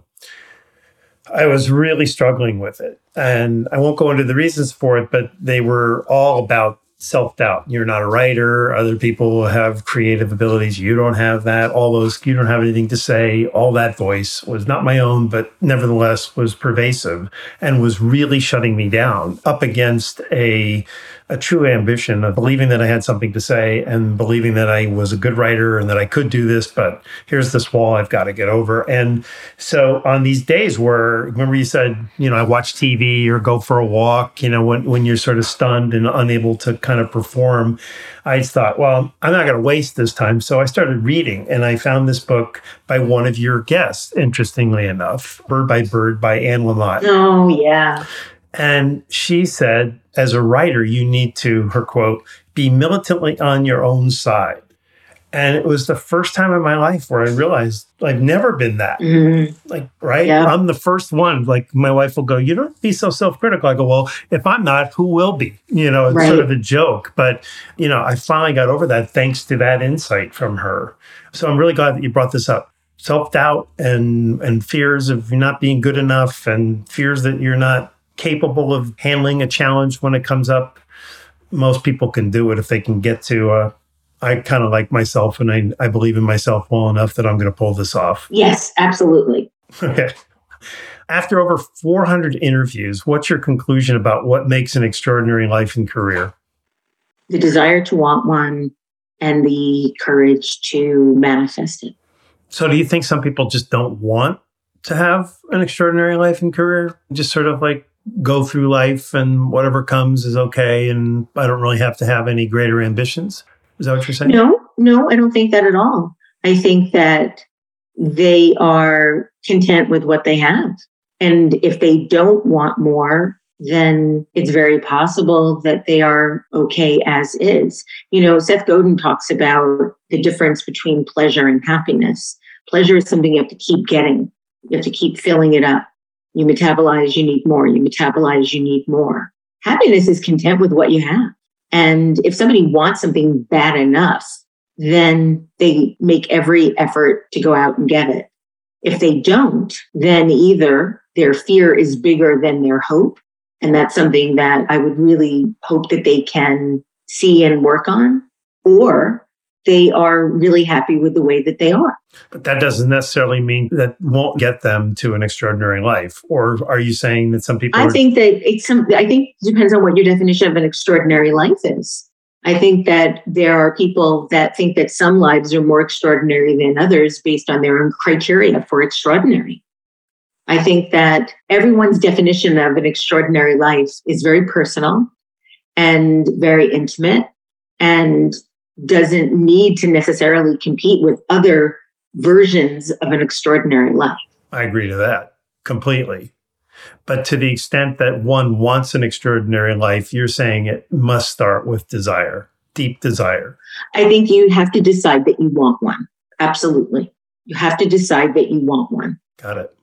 Speaker 2: I was really struggling with it. And I won't go into the reasons for it, but they were all about self doubt. You're not a writer. Other people have creative abilities. You don't have that. All those, you don't have anything to say. All that voice was not my own, but nevertheless was pervasive and was really shutting me down up against a a true ambition of believing that I had something to say and believing that I was a good writer and that I could do this, but here's this wall I've got to get over. And so on these days where remember you said, you know, I watch TV or go for a walk, you know, when, when you're sort of stunned and unable to kind of perform, I thought, well, I'm not going to waste this time. So I started reading and I found this book by one of your guests, interestingly enough, Bird by Bird by Anne Lamott.
Speaker 3: Oh, yeah.
Speaker 2: And she said, as a writer, you need to, her quote, be militantly on your own side. And it was the first time in my life where I realized I've never been that. Mm-hmm. Like, right? Yeah. I'm the first one. Like, my wife will go, You don't be so self critical. I go, Well, if I'm not, who will be? You know, it's right. sort of a joke. But, you know, I finally got over that thanks to that insight from her. So I'm really glad that you brought this up. Self doubt and, and fears of not being good enough and fears that you're not capable of handling a challenge when it comes up. Most people can do it if they can get to. Uh, I kind of like myself, and I, I believe in myself well enough that I'm going to pull this off.
Speaker 3: Yes, absolutely.
Speaker 2: Okay. After over 400 interviews, what's your conclusion about what makes an extraordinary life and career?
Speaker 3: The desire to want one and the courage to manifest it.
Speaker 2: So, do you think some people just don't want to have an extraordinary life and career? Just sort of like go through life and whatever comes is okay and I don't really have to have any greater ambitions? Is that what you're saying?
Speaker 3: No, no, I don't think that at all. I think that they are content with what they have. And if they don't want more, then it's very possible that they are okay as is. You know, Seth Godin talks about the difference between pleasure and happiness. Pleasure is something you have to keep getting, you have to keep filling it up. You metabolize, you need more. You metabolize, you need more. Happiness is content with what you have. And if somebody wants something bad enough, then they make every effort to go out and get it. If they don't, then either their fear is bigger than their hope. And that's something that I would really hope that they can see and work on, or they are really happy with the way that they are.
Speaker 2: But that doesn't necessarily mean that won't get them to an extraordinary life. Or are you saying that some people?
Speaker 3: I
Speaker 2: are-
Speaker 3: think that it's some. I think it depends on what your definition of an extraordinary life is. I think that there are people that think that some lives are more extraordinary than others based on their own criteria for extraordinary. I think that everyone's definition of an extraordinary life is very personal and very intimate and doesn't need to necessarily compete with other versions of an extraordinary life.
Speaker 2: I agree to that completely. But to the extent that one wants an extraordinary life, you're saying it must start with desire, deep desire.
Speaker 3: I think you have to decide that you want one. Absolutely. You have to decide that you want one.
Speaker 2: Got it.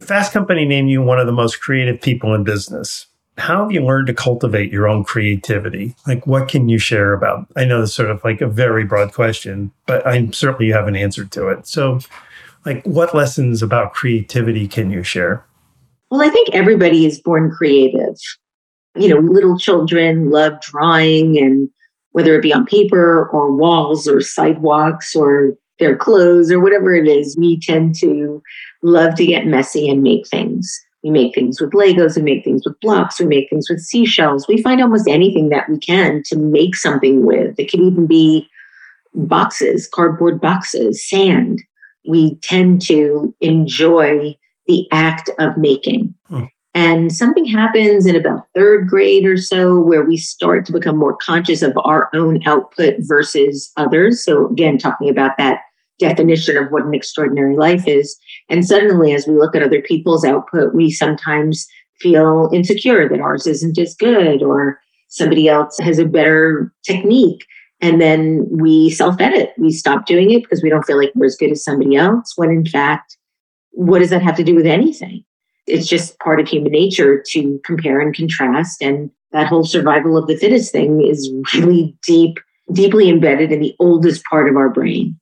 Speaker 2: Fast Company named you one of the most creative people in business. How have you learned to cultivate your own creativity? Like, what can you share about? I know this sort of like a very broad question, but I'm certainly you have an answer to it. So, like, what lessons about creativity can you share?
Speaker 3: Well, I think everybody is born creative. You know, little children love drawing, and whether it be on paper or walls or sidewalks or their clothes or whatever it is, we tend to love to get messy and make things. We make things with Legos, we make things with blocks, we make things with seashells. We find almost anything that we can to make something with. It can even be boxes, cardboard boxes, sand. We tend to enjoy the act of making.
Speaker 2: Hmm.
Speaker 3: And something happens in about third grade or so where we start to become more conscious of our own output versus others. So, again, talking about that definition of what an extraordinary life is. And suddenly, as we look at other people's output, we sometimes feel insecure that ours isn't as good or somebody else has a better technique. And then we self edit. We stop doing it because we don't feel like we're as good as somebody else, when in fact, what does that have to do with anything? It's just part of human nature to compare and contrast. And that whole survival of the fittest thing is really deep, deeply embedded in the oldest part of our brain.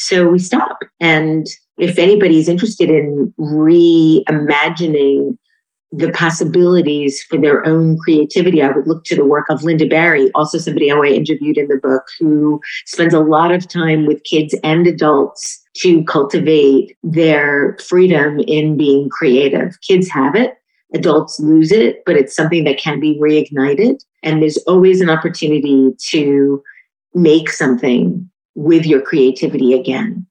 Speaker 3: So we stop. And if anybody's interested in reimagining the possibilities for their own creativity, I would look to the work of Lynda Barry, also somebody I interviewed in the book, who spends a lot of time with kids and adults to cultivate their freedom in being creative. Kids have it, adults lose it, but it's something that can be reignited. And there's always an opportunity to make something with your creativity again.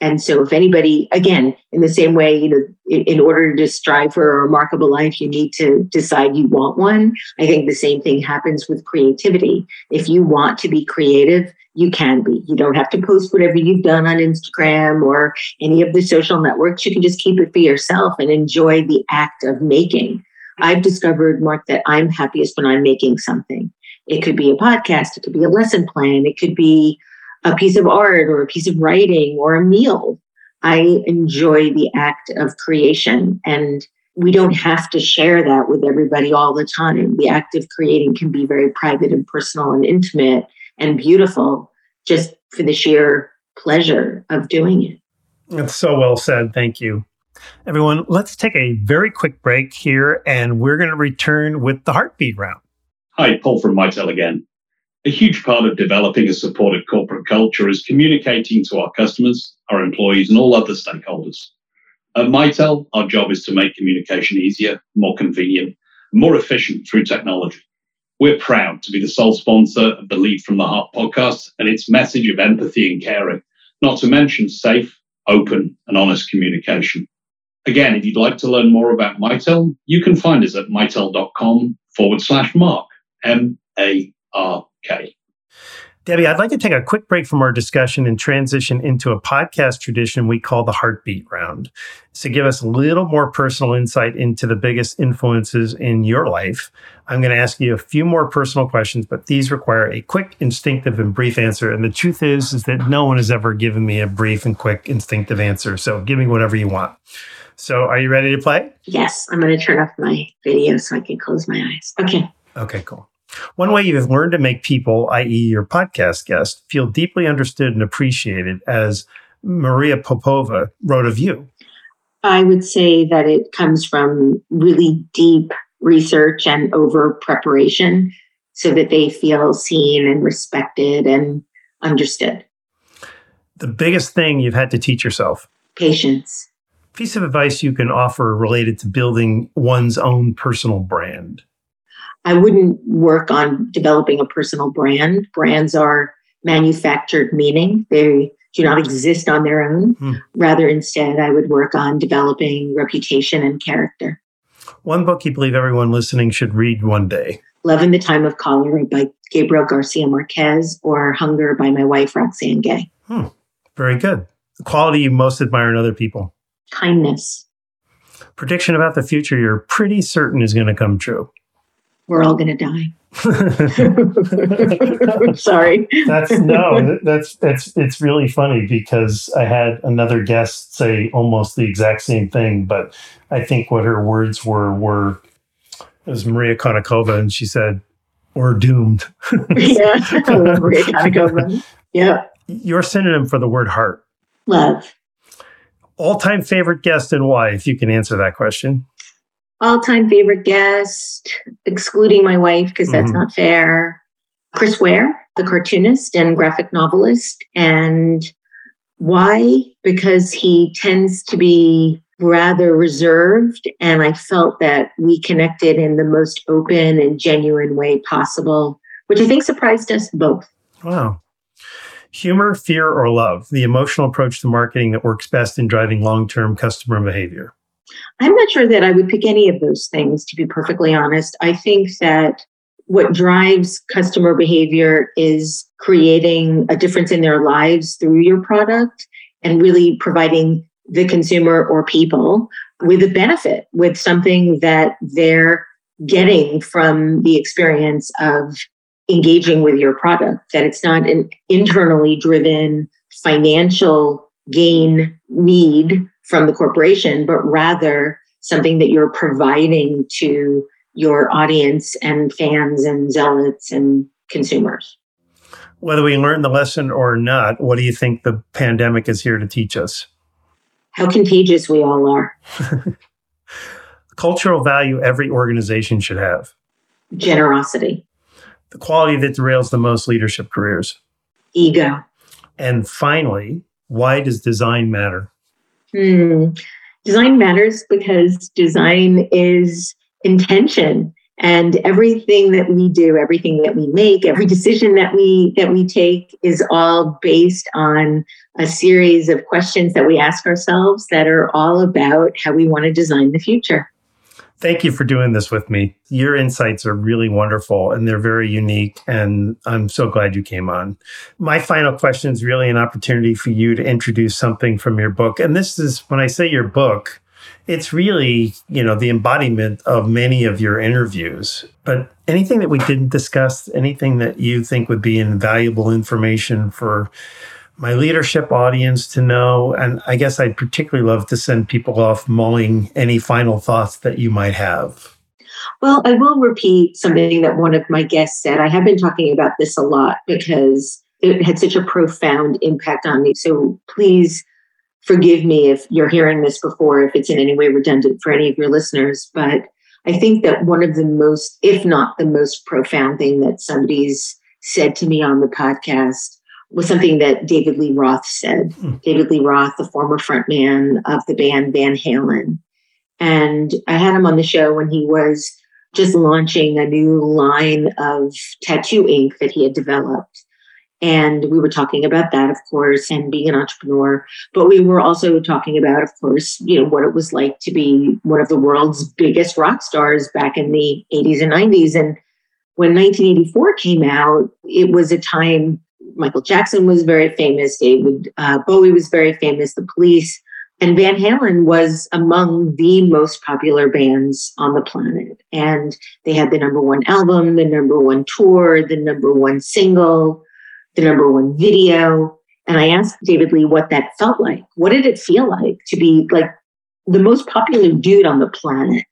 Speaker 3: And so, if anybody, again, in the same way, you know, in, in, order to strive for a remarkable life, you need to decide you want one. I think the same thing happens with creativity. If you want to be creative, you can be. You don't have to post whatever you've done on Instagram or any of the social networks. You can just keep it for yourself and enjoy the act of making. I've discovered, Mark, that I'm happiest when I'm making something. It could be a podcast, it could be a lesson plan, it could be a piece of art or a piece of writing or a meal. I enjoy the act of creation and we don't have to share that with everybody all the time. The act of creating can be very private and personal and intimate and beautiful just for the sheer pleasure of doing it.
Speaker 2: That's so well said. Thank you. Everyone, let's take a very quick break here and we're going to return with the heartbeat round.
Speaker 1: Hi, Paul from Mitel again. A huge part of developing a supportive corporate culture is communicating to our customers, our employees, and all other stakeholders. At Mitel, our job is to make communication easier, more convenient, more efficient through technology. We're proud to be the sole sponsor of the Lead from the Heart podcast and its message of empathy and caring, not to mention safe, open, and honest communication. Again, if you'd like to learn more about Mitel, you can find us at mitel.com forward slash mark, M A R Okay.
Speaker 2: Debbie, I'd like to take a quick break from our discussion and transition into a podcast tradition we call the Heartbeat Round. To give us a little more personal insight into the biggest influences in your life, I'm going to ask you a few more personal questions, but these require a quick, instinctive, and brief answer. And the truth is, is that no one has ever given me a brief and quick, instinctive answer. So give me whatever you want. So are you ready to play?
Speaker 3: Yes, I'm going to turn off my video so I can close my eyes. Okay.
Speaker 2: Okay, cool. One way you've learned to make people, i.e., your podcast guest, feel deeply understood and appreciated, as Maria Popova wrote of you.
Speaker 3: I would say that it comes from really deep research and over preparation so that they feel seen and respected and understood.
Speaker 2: The biggest thing you've had to teach yourself?
Speaker 3: Patience.
Speaker 2: Piece of advice you can offer related to building one's own personal brand.
Speaker 3: I wouldn't work on developing a personal brand. Brands are manufactured meaning. They do not exist on their own. Hmm. Rather, instead, I would work on developing reputation and character.
Speaker 2: One book you believe everyone listening should read one day
Speaker 3: Love in the Time of Cholera by Gabriel Garcia Marquez or Hunger by my wife, Roxane Gay.
Speaker 2: Hmm. Very good. The quality you most admire in other people?
Speaker 3: Kindness.
Speaker 2: Prediction about the future you're pretty certain is going to come true
Speaker 3: we're all going to die. Sorry.
Speaker 2: That's no, that's that's it's really funny because I had another guest say almost the exact same thing, but I think what her words were were it was Maria Konnikova, and she said, "We're doomed."
Speaker 3: yeah, Maria Konnikova. Yeah.
Speaker 2: Your synonym for the word heart.
Speaker 3: Love.
Speaker 2: All-time favorite guest and why? If you can answer that question
Speaker 3: all time favorite guest, excluding my wife because that's mm-hmm. not fair. Chris Ware, the cartoonist and graphic novelist. And why? Because he tends to be rather reserved. And I felt that we connected in the most open and genuine way possible, which I think surprised us both.
Speaker 2: Wow. Humor, fear, or love, the emotional approach to marketing that works best in driving long term customer behavior.
Speaker 3: I'm not sure that I would pick any of those things, to be perfectly honest. I think that what drives customer behavior is creating a difference in their lives through your product and really providing the consumer or people with a benefit, with something that they're getting from the experience of engaging with your product, that it's not an internally driven financial gain need from the corporation, but rather something that you're providing to your audience and fans and zealots and consumers.
Speaker 2: Whether we learn the lesson or not, what do you think the pandemic is here to teach us?
Speaker 3: How contagious we all are.
Speaker 2: Cultural value every organization should have.
Speaker 3: Generosity.
Speaker 2: The quality that derails the most leadership careers.
Speaker 3: Ego.
Speaker 2: And finally, why does design matter?
Speaker 3: Hmm. Design matters because design is intention and everything that we do everything that we make every decision that we that we take is all based on a series of questions that we ask ourselves that are all about how we want to design the future
Speaker 2: Thank you for doing this with me. Your insights are really wonderful and they're very unique. And I'm so glad you came on. My final question is really an opportunity for you to introduce something from your book. And this is when I say your book, it's really, you know, the embodiment of many of your interviews. But anything that we didn't discuss, anything that you think would be invaluable information for my leadership audience to know. And I guess I'd particularly love to send people off mulling any final thoughts that you might have.
Speaker 3: Well, I will repeat something that one of my guests said. I have been talking about this a lot because it had such a profound impact on me. So please forgive me if you're hearing this before, if it's in any way redundant for any of your listeners. But I think that one of the most, if not the most profound thing that somebody's said to me on the podcast was something that David Lee Roth said. Hmm. David Lee Roth, the former frontman of the band Van Halen. And I had him on the show when he was just launching a new line of tattoo ink that he had developed. And we were talking about that, of course, and being an entrepreneur. But we were also talking about, of course, you know, what it was like to be one of the world's biggest rock stars back in the 80s and 90s. And when 1984 came out, it was a time Michael Jackson was very famous. David uh, Bowie was very famous. The Police and Van Halen was among the most popular bands on the planet. And they had the number one album, the number one tour, the number one single, the number one video. And I asked David Lee what that felt like. What did it feel like to be like the most popular dude on the planet?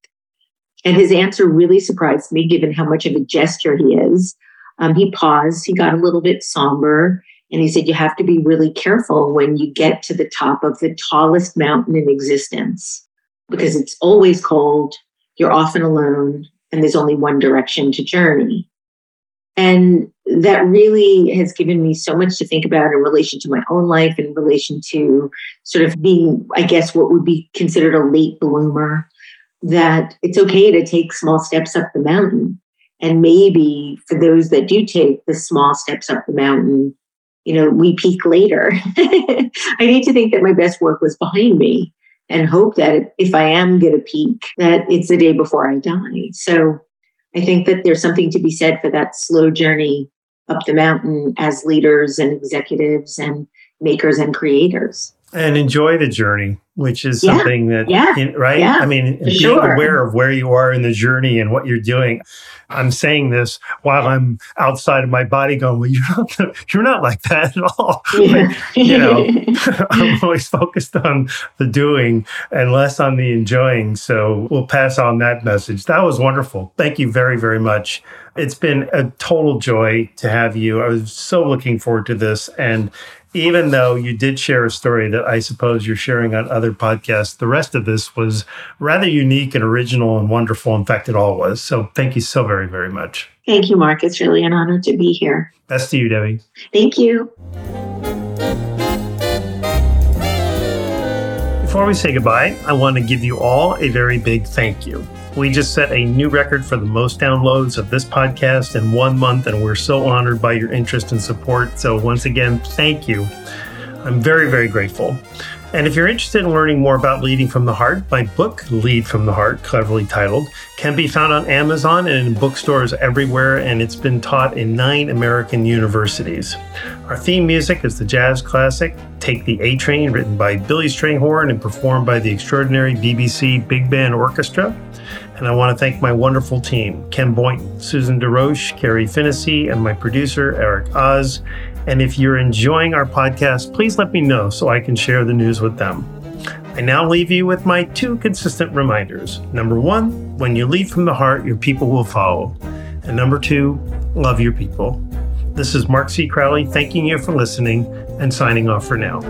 Speaker 3: And his answer really surprised me, given how much of a gesture he is. Um, he paused, he got a little bit somber, and he said, You have to be really careful when you get to the top of the tallest mountain in existence because it's always cold, you're often alone, and there's only one direction to journey. And that really has given me so much to think about in relation to my own life, in relation to sort of being, I guess, what would be considered a late bloomer that it's okay to take small steps up the mountain. And maybe for those that do take the small steps up the mountain, you know, we peak later. I need to think that my best work was behind me and hope that if I am going to peak, that it's the day before I die. So I think that there's something to be said for that slow journey up the mountain as leaders and executives and makers and creators
Speaker 2: and enjoy the journey, which is yeah, something that,
Speaker 3: yeah,
Speaker 2: right?
Speaker 3: Yeah,
Speaker 2: I mean, being sure. aware of where you are in the journey and what you're doing. I'm saying this while I'm outside of my body going, well, you're not, you're not like that at all. Yeah. You know, I'm always focused on the doing and less on the enjoying. So we'll pass on that message. That was wonderful. Thank you very, very much. It's been a total joy to have you. I was so looking forward to this. And even though you did share a story that I suppose you're sharing on other podcasts, the rest of this was rather unique and original and wonderful. In fact, it all was. So thank you so very, very much.
Speaker 3: Thank you, Mark. It's really an honor to be here.
Speaker 2: Best to you, Debbie.
Speaker 3: Thank you.
Speaker 2: Before we say goodbye, I want to give you all a very big thank you. We just set a new record for the most downloads of this podcast in one month, and we're so honored by your interest and support. So, once again, thank you. I'm very, very grateful. And if you're interested in learning more about Leading from the Heart, my book, Lead from the Heart, cleverly titled, can be found on Amazon and in bookstores everywhere, and it's been taught in nine American universities. Our theme music is the jazz classic Take the A Train, written by Billy Strayhorn and performed by the extraordinary BBC Big Band Orchestra. And I want to thank my wonderful team Ken Boynton, Susan DeRoche, Carrie Finnessy, and my producer, Eric Oz. And if you're enjoying our podcast, please let me know so I can share the news with them. I now leave you with my two consistent reminders. Number one, when you lead from the heart, your people will follow. And number two, love your people. This is Mark C. Crowley thanking you for listening and signing off for now.